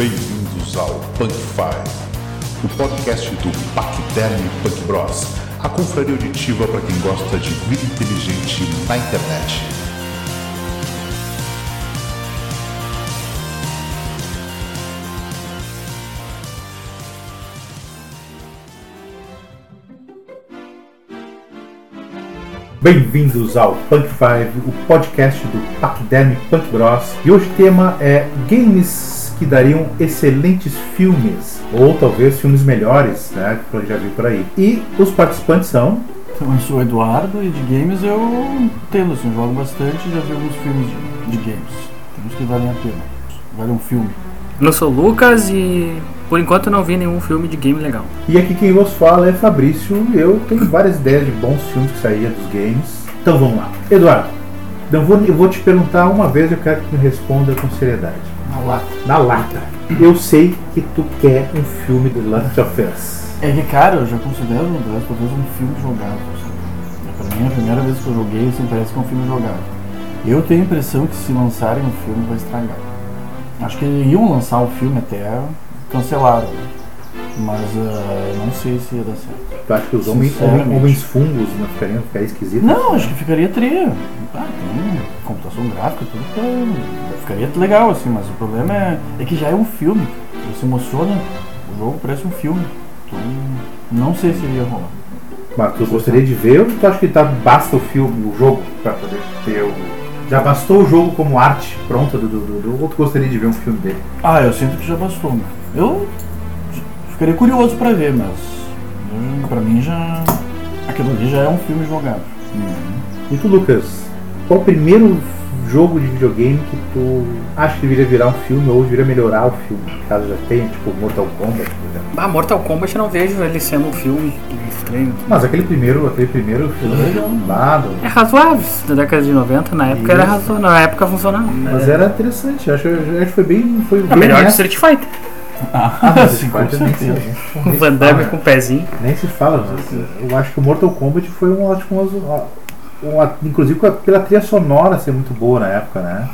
Bem-vindos ao Punk Five, o podcast do Pacderm Punk Bros, a confraria auditiva para quem gosta de vida inteligente na internet. Bem-vindos ao Punk Five, o podcast do Pacderm Punk Bros. E hoje o tema é games que dariam excelentes filmes, ou talvez filmes melhores, né, que gente já viu por aí. E os participantes são Então, eu sou o Eduardo e de games eu tendo, assim, jogo bastante e já vi alguns filmes de, de games. Filmes que valem a pena. Vale um filme. Eu sou o Lucas e por enquanto eu não vi nenhum filme de game legal. E aqui quem vos fala é Fabrício. Eu tenho várias ideias de bons filmes que saíram dos games. Então vamos lá. Eduardo, eu vou, eu vou te perguntar uma vez, eu quero que me responda com seriedade. Na lata. Na lata. Eu sei que tu quer um filme do Last of Us. É que, cara, eu já considero o Last of Us um filme jogável. sabe? Pra mim, a primeira vez que eu joguei, assim, parece que é um filme jogável. Eu tenho a impressão que se lançarem um filme vai estragar. Acho que iam lançar o filme até cancelaram. Mas ah, não sei se ia dar certo. Tu acha que os homens, homens fungos não ficariam ficar esquisitos? Não, acho que ficaria tria. Ah, tem computação gráfica, tudo pra... ficaria legal, assim, mas o problema é, é que já é um filme. Você emociona, o jogo parece um filme. Então, não sei se ia rolar. Mas tu gostaria de ver ou tu acha que tá, basta o filme, o jogo, pra poder ter o. Já bastou o jogo como arte pronta do, do, do, do- ou tu gostaria de ver um filme dele? Ah, eu sinto que já bastou. né? Eu ficaria curioso pra ver, mas hum, pra mim já. Aquilo ali já é um filme jogável. E tu, Lucas, qual o primeiro jogo de videogame que tu acha que deveria virar um filme ou deveria melhorar o filme? Caso já tenha, tipo Mortal Kombat, por exemplo. Ah, Mortal Kombat eu não vejo ele sendo um filme estranho. Mas aquele primeiro, aquele primeiro filme lá, do- É razoável, da década de 90, na época era Isso. razoável, na época funcionava. Mas era interessante, acho, acho que foi bem. Foi É bem melhor que. Street Fighter. Ah, mas Sim, com certeza. O Van Damme com o pezinho. Nem se fala, mas eu acho que o Mortal Kombat foi um ótimo. Inclusive a- pela trilha sonora ser muito boa na época, né?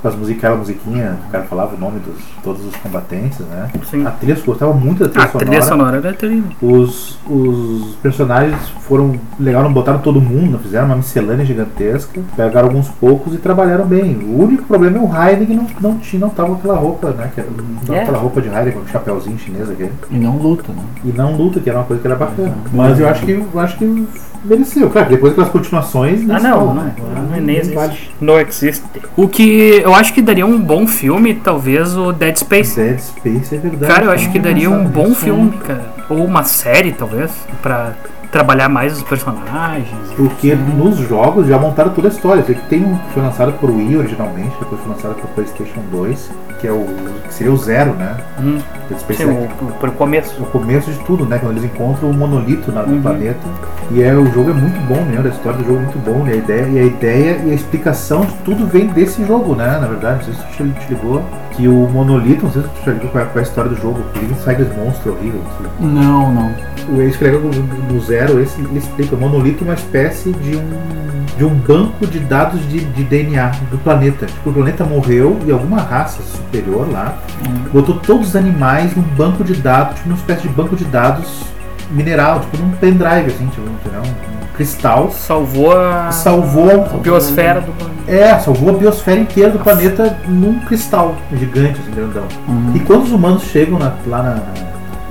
Com as musiquinhas, musiquinha, o cara falava o nome dos de todos os combatentes, né? Sim. A trilha, gostava muito da trilha A sonora. trilha sonora era terrível. Os, os personagens foram legal, não botaram todo mundo, não fizeram uma miscelânea gigantesca, pegaram alguns poucos e trabalharam bem. O único problema é o Raiden que não, não tinha, não tava com aquela roupa, né? Que era, não tava É. aquela roupa de Raiden com o chapéuzinho chinês aquele. E não luta, né? E não luta, que era uma coisa que era bacana. Uhum. Mas eu acho que eu acho que mereceu. Claro, depois aquelas continuações. Ah, nem se não, não, né? não, nem Não vale. existe. Não existe. O que eu acho que daria um bom filme, talvez o Dead Space. Dead Space é verdade. Cara, eu acho que daria um bom nisso, filme, cara. Ou uma série, talvez, pra trabalhar mais os personagens. Porque nos jogos já montaram toda a história. Tem, tem um que foi lançado por Wii originalmente, depois foi lançado por PlayStation 2, que é o. que seria o Zero, né? Hum, Space sim, o, o, começo. o começo de tudo, né? Quando eles encontram o monolito na- no Uhum. planeta. E é, o jogo é muito bom, né? A história do jogo é muito bom, né? A ideia, e a ideia e a explicação de tudo vem desse jogo, né? Na verdade, não sei se tu te ligou. Que o monolito, não sei se tu te ligou qual é, qual é a história do jogo, porque ele sai aqueles monstros horríveis. assim. Não, não. O ex que legal no no zero, esse ele explica, o monolito é uma espécie de um de um banco de dados de, de DNA do planeta. Tipo, o planeta morreu e alguma raça superior lá botou todos os animais num banco de dados, tipo uma espécie de banco de dados mineral, tipo num pendrive, assim, tipo, entendeu? um cristal. Salvou a, Salvou a biosfera do planeta. é, salvou a biosfera inteira do planeta num cristal gigante, assim, grandão. Uhum. E quando os humanos chegam na- lá na.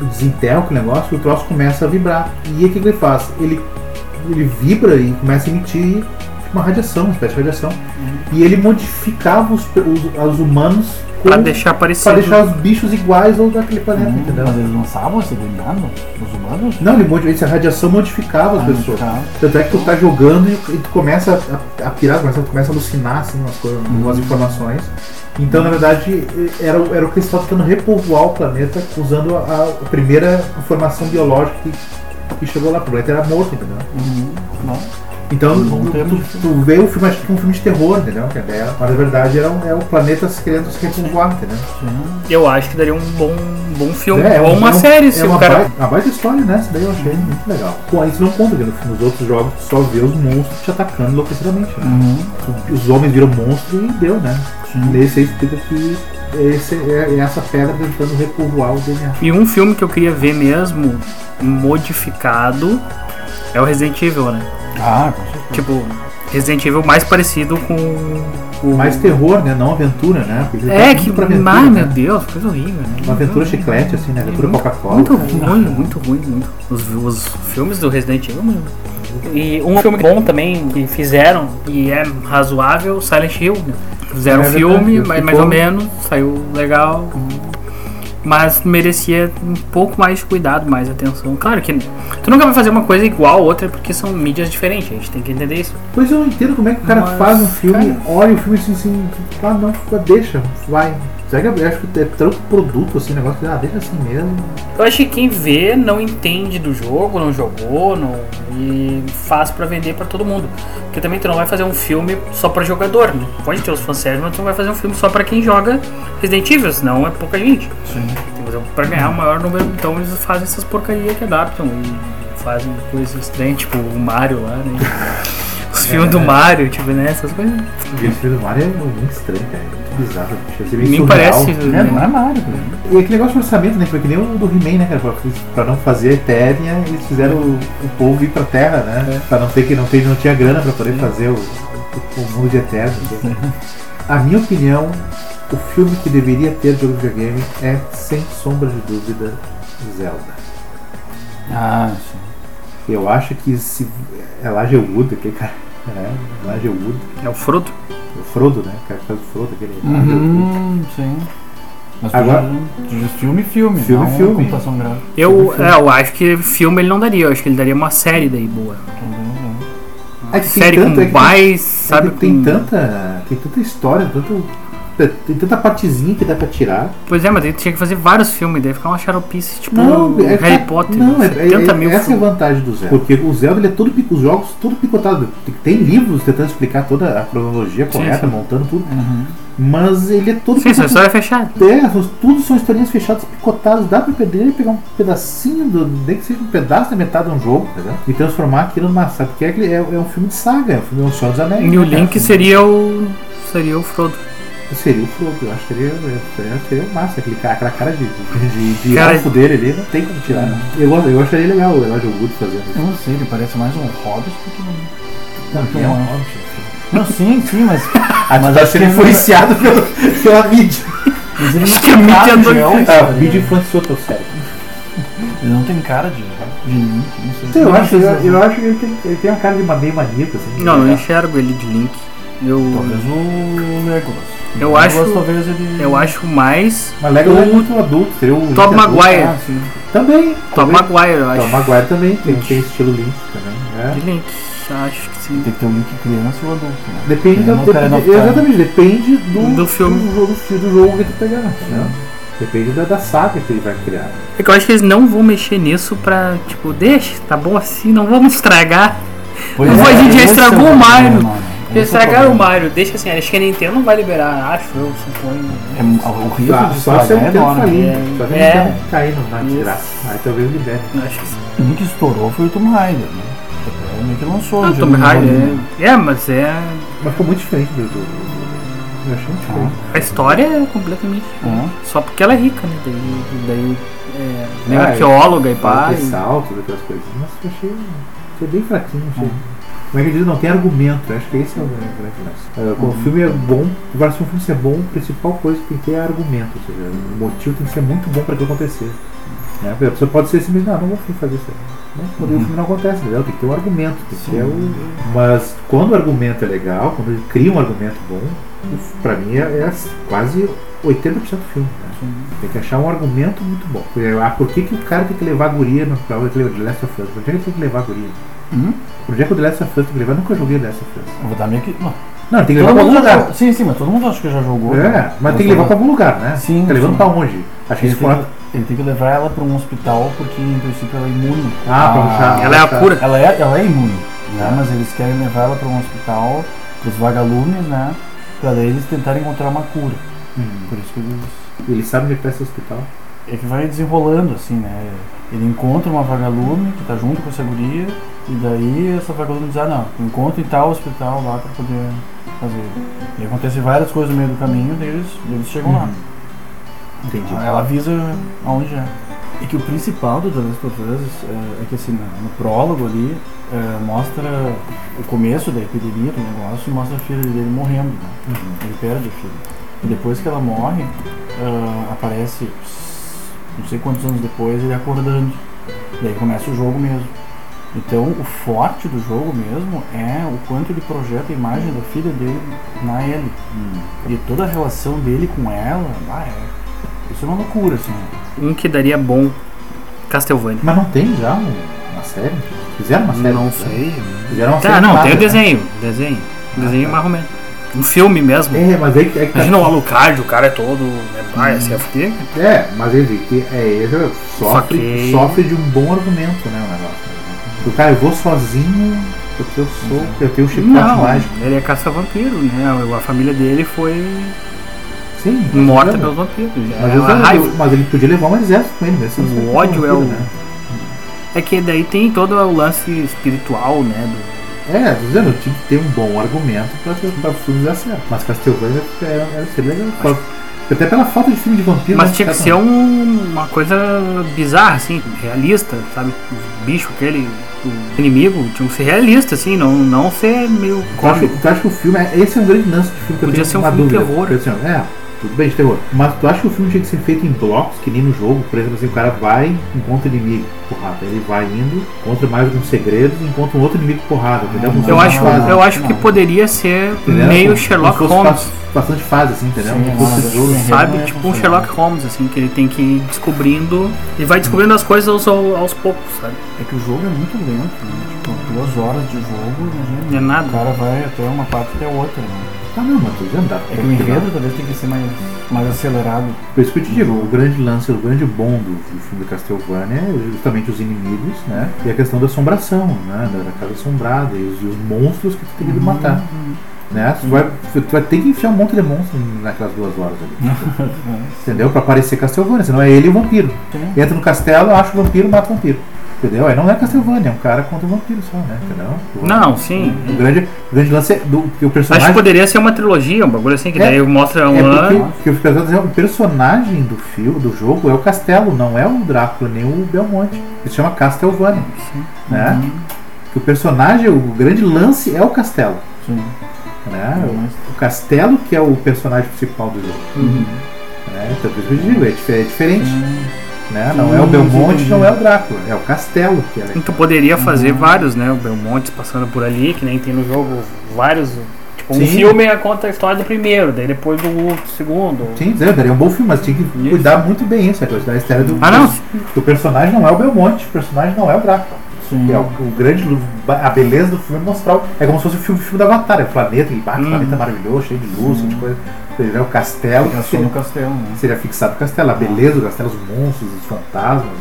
desenterram aquele negócio, o troço começa a vibrar. E o que, que ele faz? Ele, ele vibra e começa a emitir uma radiação, uma espécie de radiação. E ele modificava os, os, os humanos com- Pra deixar parecido. pra deixar os bichos iguais ao daquele planeta, Uhum. entendeu? Mas eles lançavam esse DNA no- nos humanos? Não, ele modi- essa radiação modificava as Ah, pessoas. modificava. Tanto é que tu tá jogando e, e tu começa a, a pirar, começa, começa a alucinar assim, umas, coisas, Uhum. algumas informações. Então, na verdade, era, o- era o cristal tentando repovoar o planeta usando a, a primeira informação biológica que, que chegou lá. O planeta era morto, entendeu? Uhum. Não. Então, tu, tu, tu vê o filme, acho que é um filme de terror, entendeu? Que é, mas na verdade era um- é o planeta se querendo se repovoar, entendeu? Eu acho que daria um bom, bom filme. É, é Ou um- uma é um- série, é se uma o cara. baita- uma baita história, né? Isso daí eu achei muito legal. Pô, isso não conta, porque no- nos outros jogos tu só vê os monstros te atacando enlouquecidamente, né? Uhum. Os homens viram monstro e deu, né? Sim. Nesse aí explica que esse é, é essa pedra tentando repovoar o DNA. E um filme que eu queria ver mesmo, modificado, é o Resident Evil, né? Ah, com certeza. Tipo, Resident Evil mais parecido com o. Mais terror, né? Não aventura, né? Porque ele É tá que. pra aventura, Ai né? meu Deus, coisa horrível, né? Uma aventura chiclete, assim, né? Aventura Coca-Cola. Muito ruim, muito ruim, muito. Os, os filmes do Resident Evil, mano. E um filme bom também que fizeram e é razoável, Silent Hill. Fizeram É um filme, mas mais ou menos, saiu legal. Mas merecia um pouco mais de cuidado, mais atenção. Claro que tu nunca vai fazer uma coisa igual a outra porque são mídias diferentes, a gente tem que entender isso. Pois eu não entendo como é que o cara Mas, faz um filme, cara- olha o filme assim, assim, ah não, deixa, vai. Será que eu acho que é tanto produto assim, negócio que, ah, deixa assim mesmo. Eu acho que quem vê não entende do jogo, não jogou, não e faz pra vender pra todo mundo. Porque também tu não vai fazer um filme só pra jogador, né? Pode ter os fanservice, mas tu não vai fazer um filme só pra quem joga Resident Evil, senão é pouca gente. Sim. Um- Pra ganhar o maior número, então eles fazem essas porcarias que adaptam e fazem coisas estranhas, tipo o Mario lá, né? Os filmes do Mario, tipo, né? Essas coisas. E esse filme do Mario é muito estranho, cara. É bizarro. Chega a ser meio Nem surreal. parece. É, não é Mario, cara. E aquele negócio de orçamento, né? Foi que nem o do He-Man, né, cara? Pra, pra não fazer a Eternia, eles fizeram o, o povo ir pra Terra, né? Pra não ter que não, ter, não tinha grana pra poder fazer o, o, o mundo de Eterno. entendeu? A minha opinião, o filme que deveria ter jogo de videogame é, sem sombra de dúvida, Zelda. Ah, sim. Eu acho que se. É Elijah Wood, aquele cara. É, Elijah Wood. É o Frodo. O Frodo, né? O cara que faz o Frodo, aquele. Uhum, sim. Mas tu Agora- filme, filme. Filme, não filme. computação gráfica. Eu, é, eu acho que filme ele não daria, eu acho que ele daria uma série daí boa. É que tem série tanto- com é que tem- mais, É sabe? que tem com- tanta. Tem tanta história, tanto. Tem tanta partezinha que dá pra tirar. Pois é, mas ele tinha que fazer vários filmes, daí ficar uma xaropice, tipo é Harry Potter. Não, é, 70 é- mil essa é a filmes. vantagem do Zelda. Porque o Zelda ele é todo os jogos tudo picotado. Tem- livros tentando explicar toda a cronologia Sim, correta, sim. montando tudo. Uhum. Mas ele é todo Sim, picotado. história é fechada. É, são- tudo são historinhas fechadas, picotadas. Dá pra perder pegar um pedacinho, do, nem que seja um pedaço da metade de um jogo, entendeu? E transformar aquilo numa saga. Porque é, é, é um filme de saga, é um filme é um Senhor dos Anéis. E o? Link seria o. seria o Frodo. Seria o Frodo, eu acho que seria, seria, seria massa, aquele cara, aquela cara de, de, de Cara- elfo dele ali, não tem como tirar. né? Eu, gosto- eu acharia legal o Elijah Wood fazendo isso. Eu não sei, ele parece mais um Hobbit do que um. Não, que é é um Hobbit. Não, sim, sim, mas. Ah, mas tá acho que sendo ele- influenciado pelo, pela mídia. Mas ele não Acho que a tem mídia cara de não- Ah, a tá mídia influenciou teu cérebro. Ele não tem cara de, de Link, não sei. Eu Não acho, se- eu, eu acho que ele tem, ele tem uma cara de uma meio maníaco, assim. Não, eu enxergo ele de Link. Eu, Talvez o Legolas. Eu O acho- Legolas, talvez ele. eu acho mais Mas Legolas é o muito adulto, seria o Link Tom adulto. Maguire. Ah. Também. Também. Maguire, eu acho. Maguire também tem, tem estilo Link também. é. De Link, acho que sim. Tem que ter o Link criança ou adulto, né? Depende, É, da, depende- exatamente, depende do, Do filme. do, jogo, do jogo que tu pegar. né? Depende da, da saga que ele vai criar. É que eu acho que eles não vão mexer nisso pra, tipo, deixa, tá bom assim, não vamos estragar. Pois Não é, foi, a gente já é estragou o Mario. É estragaram o. Mario, deixa assim, acho que a Nintendo não vai liberar, acho eu, suponho. É, o risco Só, de só se eu é enorme. falir, É. só se É. não cair na desgraça. Aí talvez libere. Acho que sim. Um que estourou foi o Tomb Raider, né? Meio que lançou. Ah, já Tomb Raider, é, é, mas é. Mas ficou muito diferente do. do, do- eu achei muito diferente. A história é completamente. Ah, Só porque ela é rica, né? Daí, daí é, Ah, arqueóloga e de saltos, aquelas coisas. Mas eu achei, achei bem fraquinho. Achei. Como é que diz? Não tem argumento. Acho que esse é o grande lance. Quando o filme é bom, para se um filme ser bom, a principal coisa que tem que ter é argumento. Ou seja, o motivo tem que ser muito bom para aquilo acontecer. Né? A pessoa pode ser simplesmente, não, não vou fazer isso aí. Né? Quando o filme não acontece, entendeu? Tem que ter um argumento. Tem que ter o... Mas quando o argumento é legal, quando ele cria um argumento bom, pra mim é, é quase 80% do filme. Né? Tem que achar um argumento muito bom. Ah, por que, que o cara tem que levar a guria no pra The Last of Us? Por que ele tem que levar a guria? Hum? Por que que o The Last of Us tem que levar? Eu nunca joguei The Last of Us. Eu vou dar meio que. Não. Não, tem que Todo levar pra algum lugar. jogou. Sim, sim, mas todo mundo acha que já jogou. É, né? mas tem que levar pra algum lugar, né? Sim, Tá levando sim. pra onde? Acho que Ele eles tem, foram. que, ele tem que levar ela pra um hospital porque, em princípio, ela é imune. Ah, pra a- puxar. Ela é a cura. Ela é, ela é imune. né? Mas eles querem levar ela para um hospital, para os vagalumes, né? Para daí eles tentarem encontrar uma cura. Por isso que eles Ele sabe onde é que tá esse hospital? é que vai desenrolando assim, né? Ele encontra uma vagalume que tá junto com essa guria e daí essa diz, ah não, encontra em tal hospital lá pra poder fazer. E acontece várias coisas no meio do caminho, daí eles, eles chegam lá. Entendi. Ela avisa aonde é. E que o principal do The Last of Us é, é que assim, no prólogo ali é, mostra o começo da epidemia do negócio e mostra a filha dele morrendo, né? Ele perde a filha. E depois que ela morre, ah, aparece, não sei quantos anos depois, ele acordando. E aí começa o jogo mesmo. Então o forte do jogo mesmo é o quanto ele projeta a imagem da filha dele na Ellie. E toda a relação dele com ela, ah, é, isso é uma loucura, assim. Um que daria bom, Castlevania. Mas não tem já um- uma série? Fizeram uma série? Não né? sei. Fizeram uma Tá, série não, tem o né? desenho. Desenho. Desenho mais ou menos. Um filme mesmo. É, mas aí, aí que tá- Imagina o Alucard, o cara é todo. É, ah, esse é. É, mas ele que é, ele sofre, sofre de um bom argumento, né? O negócio. O cara, eu vou sozinho porque eu sou, eu tenho um chicote Não, mágico. ele é caça-vampiro, né? A família dele foi Sim, mas morta pelos vampiros. Mas, É uma raiva. mas ele podia levar um exército com ele, mesmo. ser O ódio é o- né? É que daí tem todo o lance espiritual, né? do- É, tô dizendo, tinha que ter um bom argumento pra, pra filmes dar certo. Mas Castlevania era, era ser legal. Até pela falta de filme de vampiro. Mas né, tinha que ser um- uma coisa bizarra, assim, realista, sabe? O bicho, aquele, o inimigo, tinha que ser realista, assim, não, não ser meio cômico. tu acha que o filme. é- Esse é um grande lance de filme que eu Podia tenho ser um uma filme de dúvida. terror. Porque, assim, é, tudo bem de terror. Mas tu acha que o filme tinha que ser feito em blocos, que nem no jogo? Por exemplo, assim, o cara vai, encontra inimigo, porrada. Ele vai indo, encontra mais alguns segredos, encontra um outro inimigo, porrada. Entendeu? Se Eu acho, fase, eu acho que Não. poderia ser entendeu? meio Como- Sherlock como Holmes, Bastante fase, assim, entendeu? Sim, fosse mas- jogo. sabe? não Tipo um. Sherlock Holmes, assim, que ele tem que ir descobrindo, ele vai descobrindo as coisas aos, aos poucos, sabe? É que o jogo é muito lento, né? Tipo, duas horas de jogo, imagina. É nada. O cara vai até uma parte até outra, né? Ah, não, mas tu já dá. É que o enredo talvez tem que ser mais, mais acelerado. Por isso que eu te digo, o grande lance, o grande bom do, do filme do Castlevania é justamente os inimigos, né? E a questão da assombração, né? Da, da casa assombrada e os, e os monstros que tu tem que matar. Né? Tu, vai, tu vai ter que enfiar um monte de monstros naquelas duas horas ali. entendeu? Pra parecer Castlevania, senão é ele e o vampiro. Entra no castelo, acha o vampiro, mata o vampiro. Entendeu? Aí não é Castlevania, é um cara contra o vampiro só, né? Entendeu? Não, sim. O grande, o grande lance é do, que o Acho personagem. que poderia ser uma trilogia, um bagulho assim, que É. daí mostra um É ano. porque, porque eu assim, o personagem do filme, do jogo, é o Castelo, não é o Drácula, nem o Belmonte. Ele se chama Castlevania. Né? Que o personagem, o grande lance é o Castelo. Sim. Né? Uhum. O, o Castelo que é o personagem principal do jogo. Uhum. Né? Então por isso que eu digo, é, é diferente. Né? Não é o Sim, Belmonte, não é o Drácula, é o Castelo que é. Tu poderia fazer vários, né? O Belmonte passando por ali, que nem tem no jogo vários. Tipo, um Sim. filme conta a história do primeiro, daí depois do segundo. Sim, daria um bom filme, mas tinha que Isso. cuidar muito bem isso, é a história do. Ah, não. O personagem não é o Belmonte, o personagem não é o Drácula. Sim. É o, o grande, a beleza do filme é mostrar. o- É como se fosse o filme, o filme do Avatar, é o planeta, e bate, Hum. planeta maravilhoso, cheio de luz, cheio de coisa. Vê o castelo, que seria, no castelo, né? seria fixado o castelo, a beleza do castelo, os monstros, os fantasmas,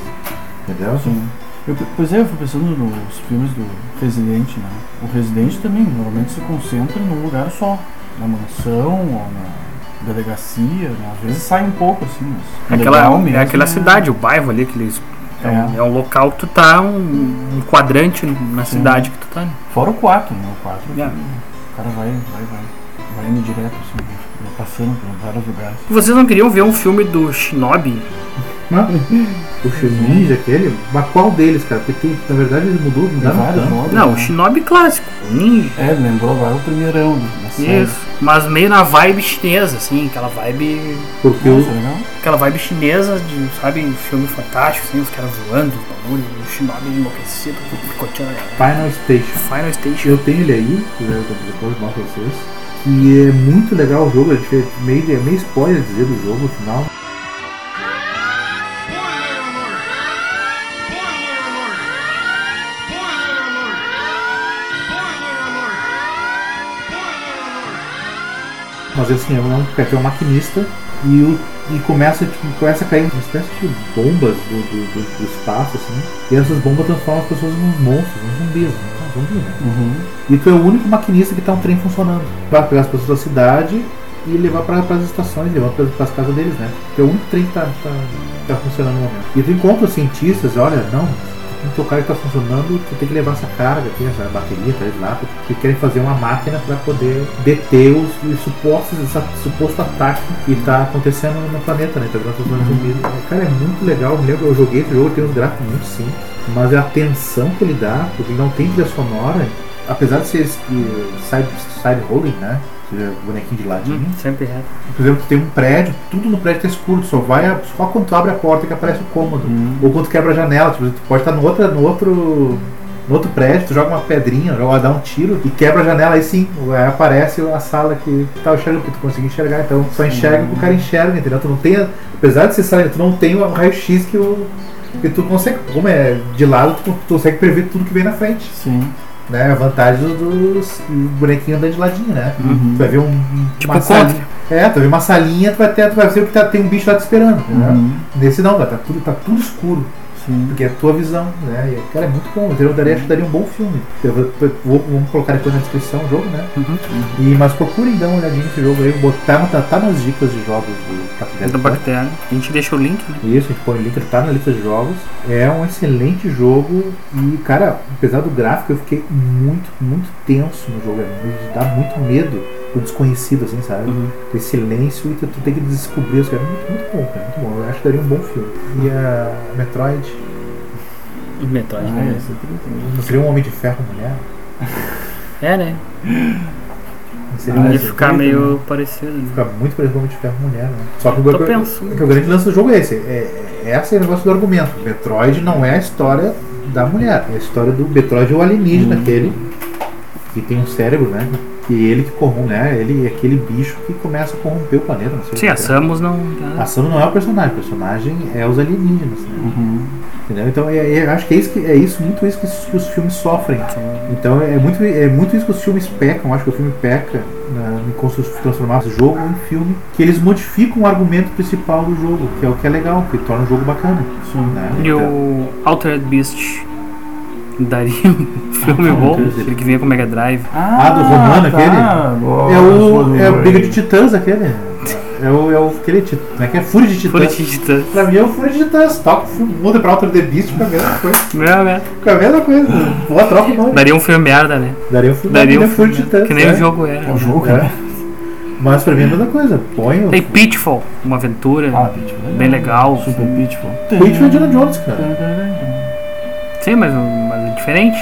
entendeu? Sim. Eu, pois é, eu fui pensando nos filmes do Resident, né? O Resident também normalmente se concentra num lugar só. Na mansão ou na delegacia, né? Às vezes sai um pouco assim, mas. o Aquela, legal é aquela cidade, o bairro ali, aqueles. É, um, É. é um local que tu tá, um, um quadrante na Sim. cidade que tu tá. né? Fora o 4, né? O 4 É. o cara vai, vai, vai. Vai indo direto, assim, passando por vários lugares. Vocês não queriam ver um filme do Shinobi? Não? O Ninja, aquele, mas qual deles, cara? Porque tem, na verdade ele mudou, Tem mudaram vários jogos. Não, o né? Shinobi clássico, o Ninja. É, lembrou agora o primeirão série. Isso, mas meio na vibe chinesa, assim, aquela vibe. Porque Nossa, o. Aquela vibe chinesa de, sabe, filme fantástico, assim, os caras voando, os bagulhos, o Shinobi enlouquecido, picoteando a galera. Final Station. Final Station. Eu tenho ele aí, que eu depois mostro pra vocês. E é muito legal o jogo, é meio, é meio spoiler dizer do jogo no final. Mas assim, é um, é que é um maquinista e, o, e começa, tipo, começa a cair uma espécie de bombas do, do, do, do espaço, assim, e essas bombas transformam as pessoas em uns monstros, uns zumbis. Né? zumbi, né? Uhum. E tu é o único maquinista que tá um trem funcionando. Vai pegar as pessoas da cidade e levar para as estações, levar para as casas deles, né? Tu é o único trem que tá, tá, tá funcionando no momento. E tu encontra os cientistas, olha, não, o teu que tá funcionando, tu tem que levar essa carga aqui, essa bateria, tá lá, porque querem fazer uma máquina para poder deter os, os supostos, esse suposto ataque que tá acontecendo no planeta, né? Tá as zonas zumbis. Cara, é muito legal, eu lembro, eu joguei esse jogo, tem uns gráficos muito simples, mas a atenção que ele dá, porque não tem trilha sonora, apesar de ser eh, side, side rolling, né? Seja, bonequinho de ladinho. Hum, sempre é. Por exemplo, tu tem um prédio, tudo no prédio tá escuro, só vai a- só quando tu abre a porta que aparece o cômodo. Ou quando tu quebra a janela, tipo, tu pode estar no outro, no outro. No outro prédio, tu joga uma pedrinha, joga, dá um tiro e quebra a janela, aí sim, aí aparece a sala que tu tava enxergando, que tu conseguiu enxergar, então só enxerga o que o cara enxerga, entendeu? Tu não tem, apesar de ser sala, tu não tem o raio-x que o. que tu consegue, como é de lado, tu, tu consegue prever tudo que vem na frente. Sim. Né? A vantagem dos, dos bonequinhos andando de ladinho, né? Tu vai ver um. Tipo uma contra. salinha. É, tu vai ver uma salinha, tu vai, ter, tu vai ver que tá, tem um bicho lá te esperando. entendeu? Uhum. Nesse não, tá tudo, tá tudo escuro. Sim. Porque é a tua visão, né? E, cara, é muito bom. Eu daria, acho que daria um bom filme. Eu vou, vou- vamos colocar depois na descrição o jogo, né? Uhum. E, mas procurem dar uma olhadinha nesse jogo aí. Botar tá, tá nas dicas de jogos do Capitão. Da bactéria. A gente deixa o link, né? Isso, a gente põe o link, tá na lista de jogos. É um excelente jogo e, cara, apesar do gráfico, eu fiquei muito, muito tenso no jogo. É, dá muito medo o desconhecido, assim, sabe? Uhum. Tem silêncio e tu, tu tem que descobrir as coisas. É muito, muito bom, cara, muito bom. Eu acho que daria um bom filme. E a Metroid, Metroid, Ah, né? não seria um Homem de Ferro mulher? É, né? Seria Ah, Ia ficar meio parecido. né? Fica muito parecido com o Homem de Ferro mulher, né? Só que o, que- o grande lance do jogo é esse. É, é, esse é o negócio do argumento. Metroid não é a história da mulher. É a história do Metroid é o alienígena, aquele que tem um cérebro, né? E ele que corrompe, né? Ele é aquele bicho que começa a corromper o planeta. Não Sim, a. Samus não. A Samus não é o personagem, o personagem é os alienígenas, né? Uhum. Entendeu? Então é, é- acho que é isso que é isso, muito isso que, os- que os filmes sofrem. Então é muito, é muito isso que os filmes pecam, acho que o filme peca na, em transformar o jogo em filme, que eles modificam o argumento principal do jogo, que é o que é legal, que torna o jogo bacana. Sim. Né? E Então, o Altered Beast daria um filme bom, aquele que vinha com o Mega Drive. Ah, do Romano, aquele? Boa, é o, boa, é o. Briga de Titãs aquele. É o, é o aquele tit- como é que é? Fúria de Titãs. Fúria de Titã. Pra mim é o Fúria de Titãs. Toca muda pra Alter the Beast, fica a mesma coisa. Meu, meu. Fica a mesma coisa. Boa, troca o nome. Daria um filme merda, né? Daria um filme Daria um daria Fúria de Titãs. que nem é. o jogo era. É o jogo, É. né? Mas pra mim é a mesma coisa. Põe o Tem Pitfall, uma aventura Ah, Pitfall. bem legal. Super Pitfall. Pitch é Indiana Jones, cara. Sim, mas, é diferente.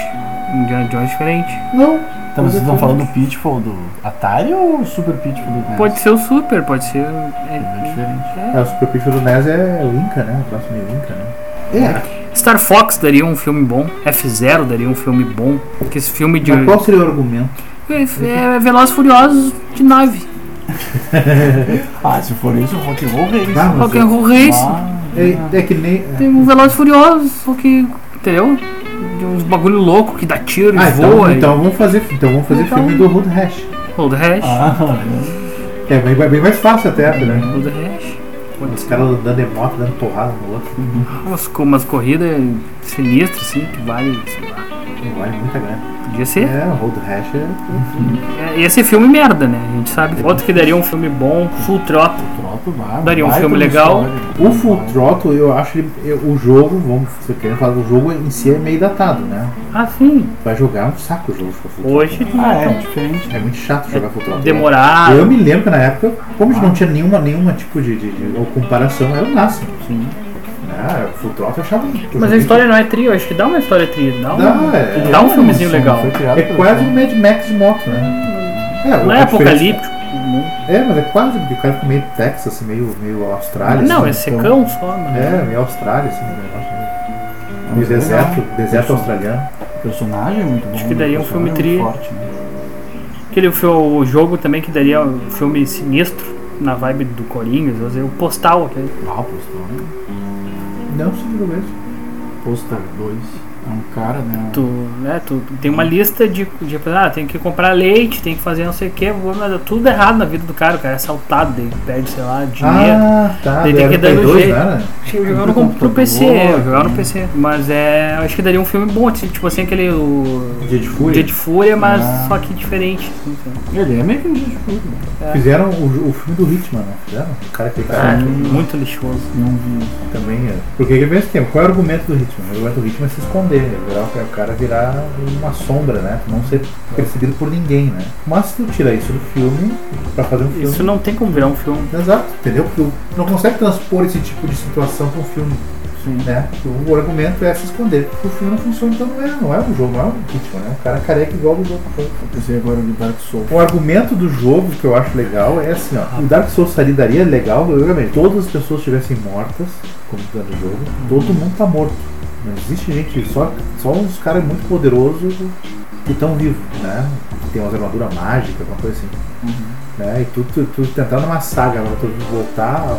Indiana Jones é diferente. Não. Mas vocês estão falando do Pitfall do Atari ou o Super Pitfall do NES? Pode ser o Super, pode ser. É É, diferente. É, o Super Pitch do NES é o Inca, né? O próximo é o Inca, né? É. Star Fox daria um filme bom. F0 daria um filme bom. Que esse filme de. Mas qual seria o argumento? É, é Velozes e Furiosos de nave. Ah, se for isso, Rock and Roll Race. Ah, Rock and Roll Race. Ah, É, é que nem. Tem um Velozes e Furiosos, só que. Entendeu? De uns bagulho louco que dá tiro Ah, e voa. então, então vamos fazer, então vamos fazer Então- filme do Hood Hash. e... Road Rash. ah, É bem, bem mais fácil até, né? Road Rash. Os caras dando em moto, dando porrada no outro. Umas, co- umas corridas sinistras, assim, que vale, sei lá. Não vale muita grana. Podia ser. É, o Road Rash é. É, Ia ser filme merda, né? A gente sabe. Outro que daria um filme bom, Full Throttle. Troto, vai, Daria um vai filme legal. história. O Full Throttle, eu acho eu- o jogo, vamos, se eu quero falar, o jogo em si é meio datado, né? Ah, sim. Vai jogar é um saco o jogo Full. Hoje Ah, é, diferente. É muito chato jogar Full Throttle. demorado. Eu me lembro que na época, como a gente não tinha nenhuma, nenhuma tipo de, de, de- ou comparação, era o máximo. Sim. Ah, o Full Throttle eu achava. eu Mas a história não é trio, acho que dá uma história trio. Dá um, Dá, é. dá um filmezinho legal. Foi É quase um Mad Max de moto, né? É, Não é apocalíptico. É, mas é quase, porque o cara fica meio Texas, assim, meio, meio Austrália. Não, é assim, então- secão só, mano. É, meio Austrália, assim, um negócio meio- Mas meio é deserto, legal. deserto australiano. O personagem é muito bom. Acho que daria um o filme é tri. forte, né? Aquele fi- o jogo também que daria um filme sinistro na vibe do Coringas, ou seja, o postal aquele. Ah, Postal, né? Não, sim, talvez. Postal 2. É um cara, né? Tu, né, tu tem uma lista de, de ah, tem que comprar leite, tem que fazer não sei o que, é tudo errado na vida do cara, o cara é assaltado, daí perde, sei lá, dinheiro. Ah, tá. Daí tem que dar 2, jeito. né? Que jogava no no, pro PC, jogava no né? PC. Mas é. Acho que daria um filme bom, tipo tipo assim, aquele. O, Dia de Fúria. Dia de Fúria, mas Ah. só que diferente. assim. Ele é meio que um dia de tudo. né? Fizeram o, o filme do Hitman, não fizeram? O cara que Ah, cara muito lixoso. Não vi. também é. Porque ele vem esquema. Qual é o argumento do Hitman? O argumento do Hitman é se esconder, é virar, o cara virar uma sombra, né? Não ser percebido por ninguém, né? Mas se tu tira isso do filme, pra fazer um filme. Isso não tem como virar um filme. Exato, entendeu? Porque tu não consegue transpor esse tipo de situação para um filme, Sim. né? O argumento é se esconder. O filme não funciona, então não é, não é um jogo, não é um Hitman, né? Um cara careca igual. Eu pensei agora no Dark Souls. O argumento do jogo que eu acho legal é assim, ó. O Dark Souls ali daria legal, obviamente, todas as pessoas estivessem mortas, como tá no jogo, todo mundo tá morto. Não existe gente, só, só uns caras muito poderosos que estão vivos, né? Que tem umas armaduras mágicas, alguma coisa assim. Né? E tu, tu, tu tentar numa saga, pra tu voltar a,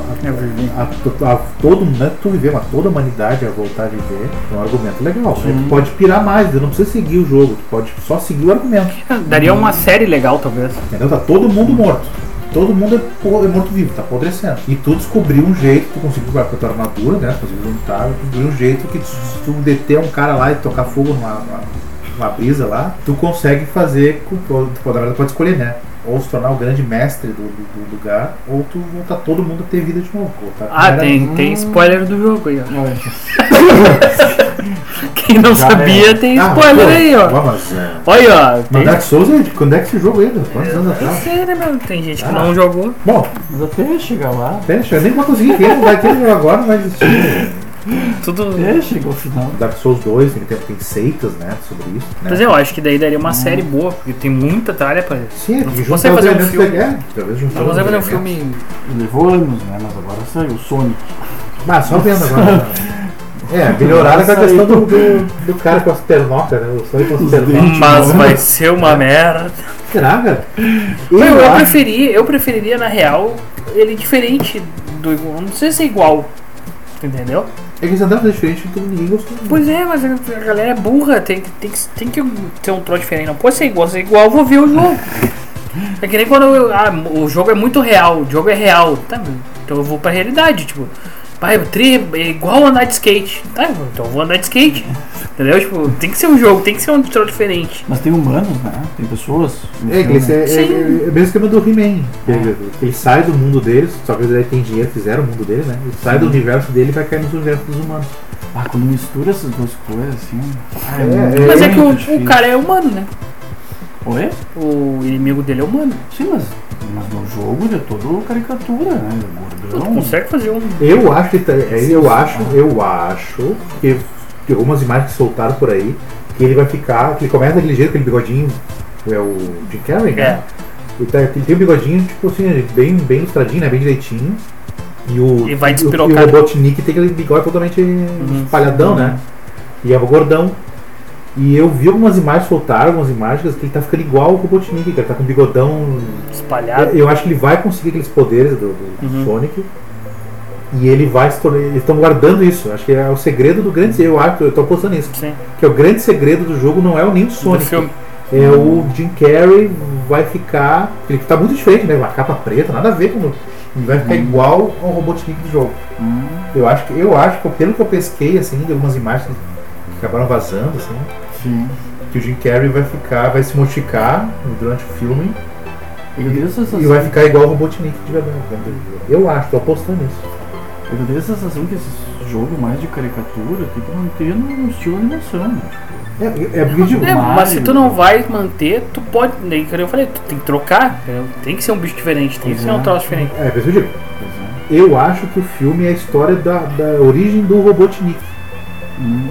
a, a- a- todo mundo, não é tu viver, mas toda a humanidade a voltar a viver, é um argumento legal. Sim. Tu pode pirar mais, tu não precisa seguir o jogo, tu pode só seguir o argumento. Daria uma série legal, talvez. Entendeu? Tá todo mundo morto. Todo mundo é, é morto-vivo, tá apodrecendo. E tu descobriu um jeito, tu conseguiu com a tua armadura, né? Conseguiu juntar, tu descobriu um jeito que tu- se tu deter um cara lá e tocar fogo numa, numa, numa brisa lá, tu consegue fazer com tu, tu, na verdade, pode escolher, né? Ou se tornar o grande mestre do, do- do lugar, ou tu voltar todo mundo a ter vida de novo. Ah, tem, tem spoiler do jogo aí, ó. Olha, Quem não Já sabia é. tem Ah, spoiler pô, aí, ó. Mas, é, Olha, ó. mas Tem, Dark Souls, é de- quando é que esse jogo ainda? Quantos anos atrás? sei, né, meu? Tem gente que Ah. não jogou. Bom, mas até chegar lá. deixa, eu nem vou conseguir ver, não vai ter agora, não vai existir. Tudo. Até chegar ao final. Dark Souls 2, tem, tem, tem seitas, né, sobre isso. Né? Mas eu acho que daí daria uma série boa, porque tem muita tralha pra. Sim, Não porque consegue fazer um filme. legais, é, talvez juntar Não consegue fazer um filme. Levou anos, né? Mas agora saiu. O Sonic. Mas só vendo agora. É, melhoraram com a questão do, do, do cara com as pernocas, né? O sonho com as pernocas. Mas vai ser uma merda. Será, cara? Eu, eu, acho- preferi, eu preferiria, na real, ele diferente do igual. Não sei se é igual. Entendeu? É que eles andaram fazer diferente que ninguém gostou. Pois é, mas a galera é burra, tem, que- tem, que, tem que ter um troço diferente. Não pode ser igual, se é igual, eu vou ver o jogo. É que nem quando eu, ah, o jogo é muito real, o jogo é real. Tá, então eu vou pra realidade, tipo, pai, o tri é igual andar de skate. Tá, então eu vou andar de skate. Entendeu? Tipo, tem que ser um jogo, tem que ser um troço diferente. Mas tem humanos, né? Tem pessoas. É, que esse é, é, Sim. é, é o mesmo esquema do He-Man. que Ele, ele sai do mundo deles, só que ele tem dinheiro, fizeram o mundo dele, né? Ele sai do universo dele e vai cair no universo dos humanos. Ah, quando mistura essas duas coisas, assim. ah, É, muito é, Mas é que o, o cara é humano, né? Oi? O inimigo dele é humano. Sim, mas, mas no jogo ele é todo caricatura, né? Tu gordão. consegue fazer um. Eu acho que tá- é, eu acho, eu acho que, que algumas imagens que soltaram por aí, que ele vai ficar, que ele começa daquele jeito, aquele bigodinho, é o Jim Carrey, né? É. Ele, tá, ele tem um bigodinho, tipo assim, bem, bem ilustradinho, né? Bem direitinho. E o, E vai o, e despirocar. o Robotnik tem aquele bigode totalmente espalhadão, né? E é o gordão. E eu vi algumas imagens, soltaram algumas imagens, que ele tá ficando igual o Robotnik, que ele tá com bigodão espalhado. eu acho que ele vai conseguir aqueles poderes do, do Uhum. Sonic. E ele vai se tornar. Eles estão guardando isso. Acho que é o segredo do grande. Eu acho, eu tô apostando nisso. Sim. Que é o grande segredo do jogo não é o nem o Sonic. É o Jim Carrey vai ficar. Ele tá muito diferente, né? Uma capa preta, nada a ver com. Ele vai ficar igual ao Robotnik do jogo. Hum, Eu acho que, eu acho que pelo que eu pesquei, assim, de algumas imagens que acabaram vazando, assim, sim. que o Jim Carrey vai ficar, vai se modificar durante o filme Eu tenho a sensação, e vai ficar igual o Robotnik de verdade. jogo. Eu acho, tô apostando nisso. eu tenho a sensação que esse jogo mais de caricatura tem que manter no estilo animação. né? É, é digo, É, mas se tu não vai manter, tu pode. Daí, como eu falei, tu tem que trocar. Tem que ser um bicho diferente, tem que ser é. um troço diferente. É, por isso que eu digo. É. Eu acho que o filme é a história da, da origem do Robotnik. Hum,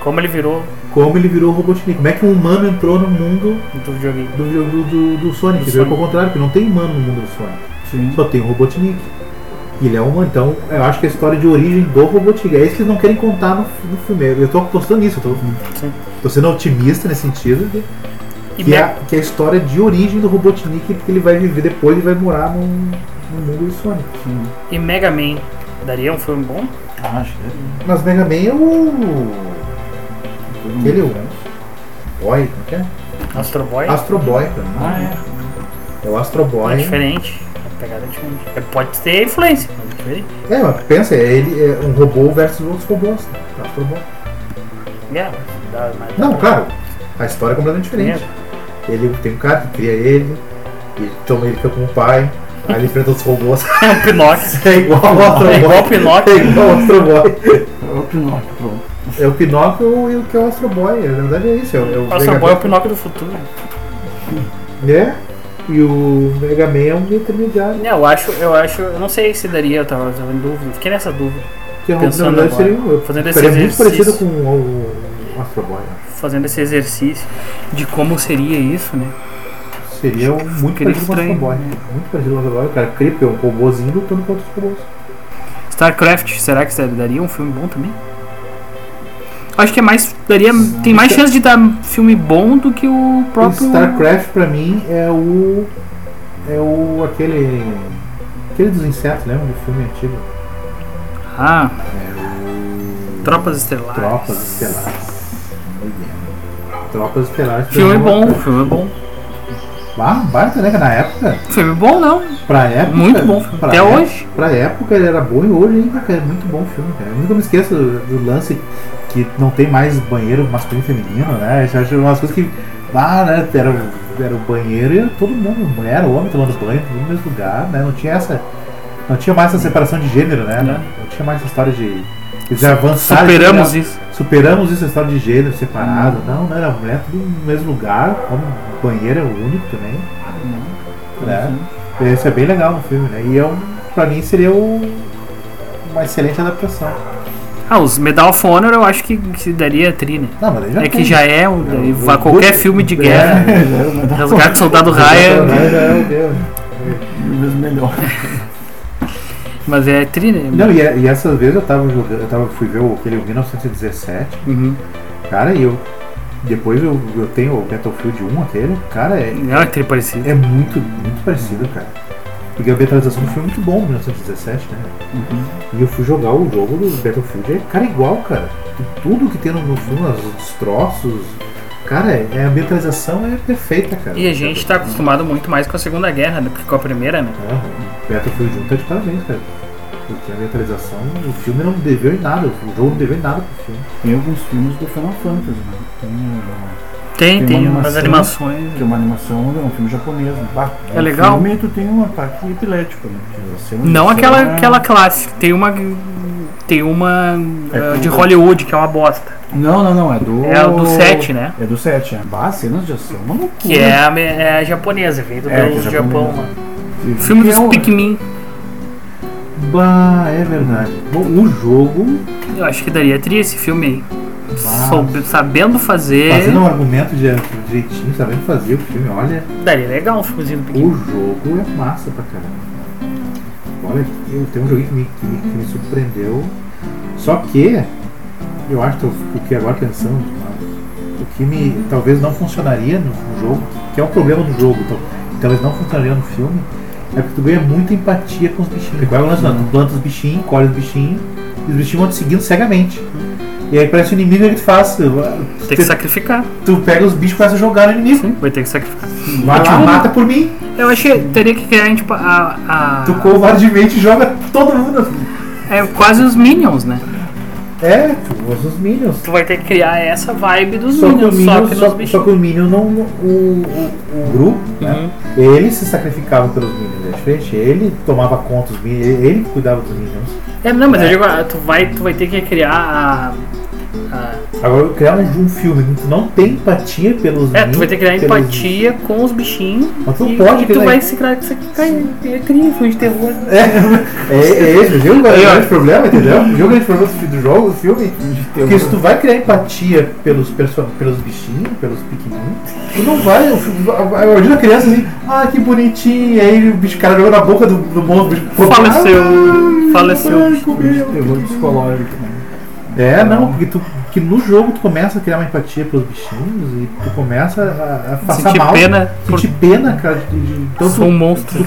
Como ele virou Como ele virou o Robotnik. Como é que um humano entrou no mundo do videogame. do, do, do, do Sonic. Do Veio Sonic. ao contrário, porque não tem humano no mundo do Sonic. sim. Só tem o Robotnik. E ele é humano. Então, eu acho que é a história de origem do Robotnik. É isso que eles não querem contar no, no filme. Eu tô apostando nisso. Eu tô, Sim. tô sendo otimista nesse sentido. que- E Que Me- é, a- que é a história de origem do Robotnik que ele vai viver depois e vai morar no, no mundo do Sonic. sim. e Mega Man daria um filme bom? Acho que é. Mas Mega Man é o. Aquele é o Boy, como que é? Astro Boy Astro Boy, cara. Ah, é. É o Astro é Boy. diferente. A pegada é diferente. É, pode ter influência, mas é diferente. É, mas pensa, é ele é um robô versus outros robôs. né? Astro Boy. É, dá mais- Não, claro, a história é completamente diferente. Ele tem um cara que cria ele, e toma ele fica com o pai, aí ele enfrenta os robôs. É um Pinóquio. É igual ao Astro É Boy. igual o Pinóquio. É igual ao Astro Boy. É o Pinóquio, pronto. É o Pinóquio e o que é o Astro Boy. Na verdade é isso. É o, é o Astro Mega Boy é o. Pinóquio do futuro. É, e o Mega Man é um intermediário. É, eu acho, eu acho, eu não sei se daria, eu tava tava em dúvida. Fiquei nessa dúvida. Que na Pensando verdade agora, seria, fazendo esse muito exercício. parecido com o, o Astro Boy. né? Fazendo esse exercício de como seria isso, né? Seria um muito Ficaria parecido com o Astro Boy. né? Muito parecido com o Astro Boy. O cara porque é um robôzinho lutando contra os robôs. StarCraft, será que daria um filme bom também? Acho que é mais. Daria, tem mais chance de dar filme bom do que o próprio. StarCraft pra mim é o. É o. aquele. Aquele dos insetos, lembra do filme antigo? Ah, É o. Tropas Estelares. Tropas Estelares. Tropas Estelares. Filme mim, bom, filme bom. Ah, baita, né? Na época. Filme bom não. Pra época. Muito bom filme. pra Até época- hoje. Pra época ele era bom e hoje ainda cara, é muito bom o filme, cara. Eu nunca me esqueço do, do lance que não tem mais banheiro masculino e feminino, né? Isso acho umas coisas que. Ah, né? Era, o- era o banheiro e todo mundo, mulher, homem tomando banho, tudo no mesmo lugar, né? Não tinha essa. Não tinha mais essa separação de gênero, né? Não. Não tinha mais essa história de. Eles já avançaram. Superamos isso. Superamos isso, a história de gênero separado. Não, não era mulher, tudo no mesmo lugar. O banheiro é o único também. Né? Isso é bem legal no filme, né? E é um, pra mim seria o- uma excelente adaptação. Ah, os Medal of Honor eu acho que, que daria tri, né? Não, mas já É que tem. já é, um, o- qualquer filme de é, guerra. Resgate Soldado. Já é o Deus. Mil vezes melhor. Mas é tri, né? Não, e, e essas vezes eu tava jogando, eu tava, fui ver o, aquele 1917, Uhum. cara, e eu. Depois eu, eu tenho o Battlefield 1, aquele, cara, é, Não, é tri parecido. é muito, muito parecido, cara. Porque a do filme é muito bom, 1917, né? E eu fui jogar o jogo do Battlefield, é cara igual, cara. Tudo que tem no, filme, os destroços. Cara, é, a ambientalização é perfeita, cara. E a gente tá acostumado muito mais com a Segunda Guerra do que com a Primeira, né? Aham. Battlefield 1 tá de parabéns, cara. Porque a ambientalização, o filme não deveu em nada, o jogo não deveu em nada pro filme. Tem alguns filmes do Final Fantasy, né? Tem, uh, Tem, Tem tem uma umas animação animações. que é uma animação, é um filme japonês. né? Bah, É no legal. filme tu tem um ataque epilético, né? Não aquela, é- aquela clássica. Tem uma. Tem uma É uh, de Hollywood, que é uma bosta. Não, não, não, é do. É o do 7, né? É do 7, é. Bah, cenas de ação, uma loucura. Que é a, é a japonesa, veio do É, é Japão lá. Filme dos é Pikmin. Bah, é verdade. Bom, o jogo, Eu acho que daria tri esse filme aí. Sabendo fazer. fazendo um argumento de, direitinho, sabendo fazer o filme, olha, Daria legal um filmezinho do Pikmin. o jogo é massa pra caramba. Olha, eu tenho um joguinho que me, que me, que me surpreendeu. Só que, eu acho que eu fiquei agora pensando, o que me talvez não funcionaria no, no jogo, que é um problema do jogo, então, talvez não funcionaria no filme, é porque tu ganha muita empatia com os bichinhos. Igual o lance, não, tu planta os bichinhos, colhe os bichinhos, e os bichinhos vão te seguindo cegamente. E aí parece o inimigo que tu faz. Tu, Tem que sacrificar. tu pega os bichos e começa a jogar no inimigo. Sim, vai ter que sacrificar. Vai lá, mata por mim. Eu acho que teria que criar tipo, a. a Tu covardemente joga todo mundo. é quase os Minions, né? É, tu usa os Minions. Tu vai ter que criar essa vibe dos Só Minions, só que só, só que o Minion não. O, o, o grupo, né? Ele se sacrificava pelos Minions, é diferente. Ele tomava conta dos Minions, ele ele cuidava dos Minions. É, não, mas É. eu digo, ah, tu vai, tu vai ter que criar a. Agora, criar um, um filme que tu não tem empatia pelos é, tu vai ter que criar empatia com os bichinhos. Mas tu e, pode e tu vai se criar. Isso aqui cai. É cria filme de terror. É, é, é esse, viu? O grande problema, entendeu? Viu o grande problema do do jogo, do filme? Porque se tu vai criar empatia pelos, pelos bichinhos, pelos pequenininhos, tu não vai. Imagina a criança assim, ah, que bonitinho, aí o bicho cara jogou na boca do, do monstro, o bicho Faleceu. Ah, Faleceu. ai, comeu. Terror psicológico, né? É, não, porque tu, que no jogo tu começa a criar uma empatia pelos bichinhos e tu começa a, a passar Sentir mal. pena por Sentir pena, cara. De, de, então sou um tu, monstro.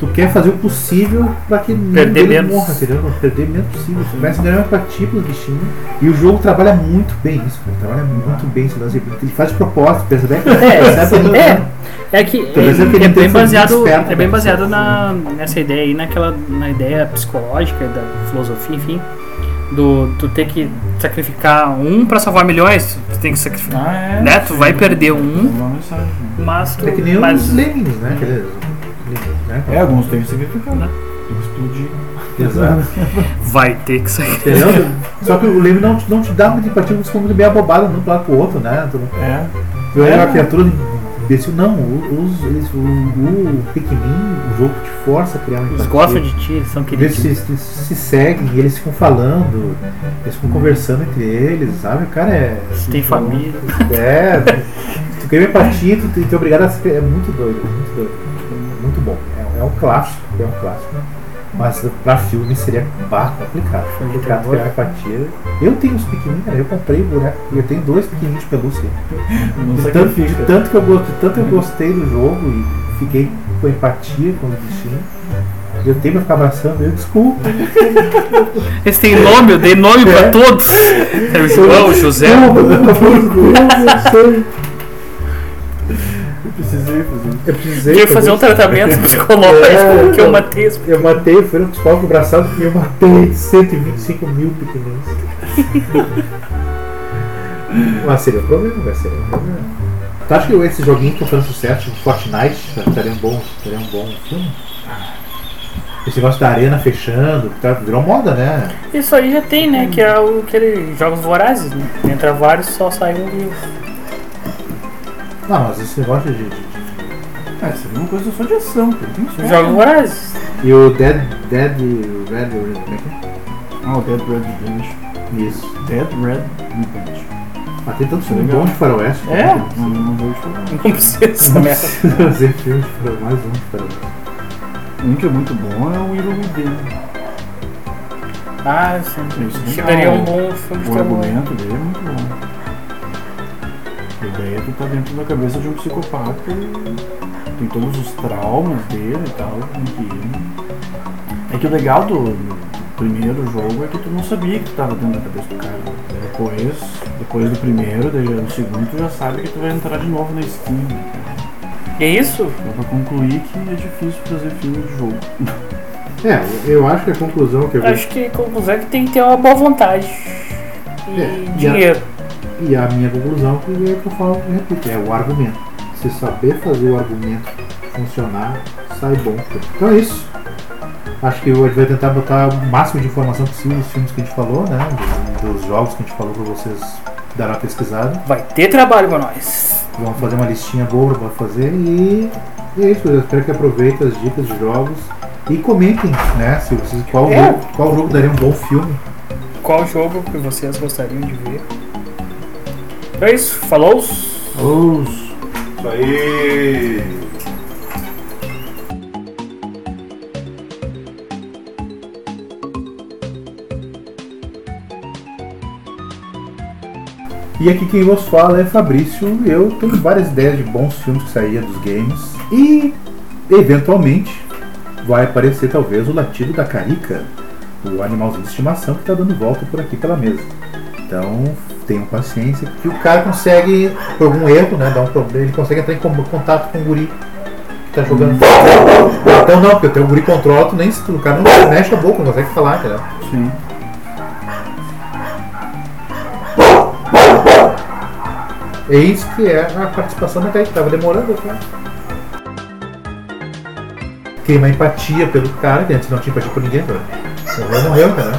tu quer fazer o possível pra que Perder menos. morra, entendeu? Pra Perder menos possível. Tu começa a ganhar uma empatia pelos bichinhos. E o jogo trabalha muito bem isso, cara. Trabalha muito bem esse lance. Ele faz de propósito, pensa bem. É, Sabe? é, é que Talvez é, é tempo bem baseado, é bem né? baseado na, nessa ideia aí, naquela, na ideia psicológica da filosofia, enfim, do tu ter que sacrificar um pra salvar milhões, tu tem que sacrificar, Ah, é. né? Tu vai perder um, mas tu, É que nem mas, os lemmings, né? Aqueles, né? É, alguns tem que sacrificar, né? Tem que explodir. Exato. vai ter que sacrificar. Entendeu? Só que o leme não, te- não te dá muita empatia, você fica muito bem abobado de um lado pro outro, né? Tu, É. tu é uma criatura imbecil. Não, os, eles, o, o Pikmin, o jogo te força a criar uma Eles empatia. gostam de ti, eles são Eles queridos. se, se, se seguem, eles ficam falando, eles ficam conversando entre eles, sabe? Cara, é. Eles têm família. É, tu cria uma empatia, tu, tu, tu é obrigado a. É muito doido, muito doido. Muito bom. É, é um clássico, é um clássico. Mas pra filme seria bah, complicado. Complicado terror. criar empatia. Eu tenho uns pequenininhos, cara, eu comprei boneco. Eu tenho dois pequenininhos de pelúcia. Não De tanto, de tanto que eu gosto, de tanto eu gostei do jogo e fiquei com empatia com os bichinhos. Eu tenho pra ficar abraçando, eu desculpa. Eles têm nome, eu dei nome pra todos. É o João, o José. Eu precisei fazer. Eu precisei. Eu ia fazer um tratamento psicológico É, que eu matei Eu matei, fui no psicólogo abraçado e eu matei 125 mil pequeninos. Mas seria um problema, vai ser um problema. Tu acha que esse joguinho que tá fazendo sucesso, tipo Fortnite, seria um bom, seria um bom filme? Esse negócio da arena fechando, que tá, virou moda, né? Isso aí já tem, né? Que é o aquele jogos vorazes, né? Entra vários só sai um vivo. Não, mas esse negócio de. de- de- É, seria uma coisa só de ação, pô. Tem só. Jogos vorazes. E o Dead. Dead. Red. Como é que Ah, o Dead Red Revenge. é? Isso. Dead Red Revenge. Ah, tem tantos filmes Legal. bons de faroeste. É, né? não, não vejo falar. Não precisa essa Não merda. precisa fazer filme de faroeste, mais um de faroeste. Um que é muito bom é o Evil Within. Ah, sim. Isso, que daria um bom filme de O terror. argumento dele é muito bom. A ideia é que tá dentro da cabeça de um psicopata e tem todos os traumas dele e tal. que É que o legal do, do primeiro jogo é que tu não sabia que tu tava dentro da cabeça do cara. Depois, depois do primeiro, daí no segundo tu já sabe que tu vai entrar de novo na Steam. né? E é isso? Dá pra concluir que é difícil fazer filme de jogo. É, eu acho que a conclusão que eu vi. Acho que a conclusão é que tem que ter uma boa vontade. E É, e a- dinheiro. E a minha conclusão que é que eu falo, eu repito, é o argumento. Se saber fazer o argumento funcionar, sai bom. Então é isso. Acho que gente vai tentar botar o máximo de informação possível nos filmes que a gente falou, né? Dos, dos jogos que a gente falou pra vocês darem uma pesquisada. Vai ter trabalho pra nós. Vamos fazer uma listinha boa pra fazer e e é isso. Eu espero que aproveitem as dicas de jogos e comentem, né? Se vocês, qual, É. jogo, qual jogo daria um bom filme. Qual jogo que vocês gostariam de ver? É isso. Falou? Os... Isso aí! E aqui quem vos fala é Fabrício. Eu tenho várias ideias de bons filmes que saíam dos games. E, eventualmente, vai aparecer talvez o latido da carica, o animalzinho de estimação que está dando volta por aqui pela mesa. Então, tenham paciência. Que o cara consegue, por algum erro, né, dar um problema, ele consegue entrar em contato com o guri que tá jogando. Então não, porque o guri controla, tu nem se tu- o cara não mexe a boca, não consegue falar, entendeu? Sim. Eis que é a participação da Kate, tava demorando. Tem uma empatia pelo cara, que antes não tinha empatia por ninguém. Morreu, morreu, cara.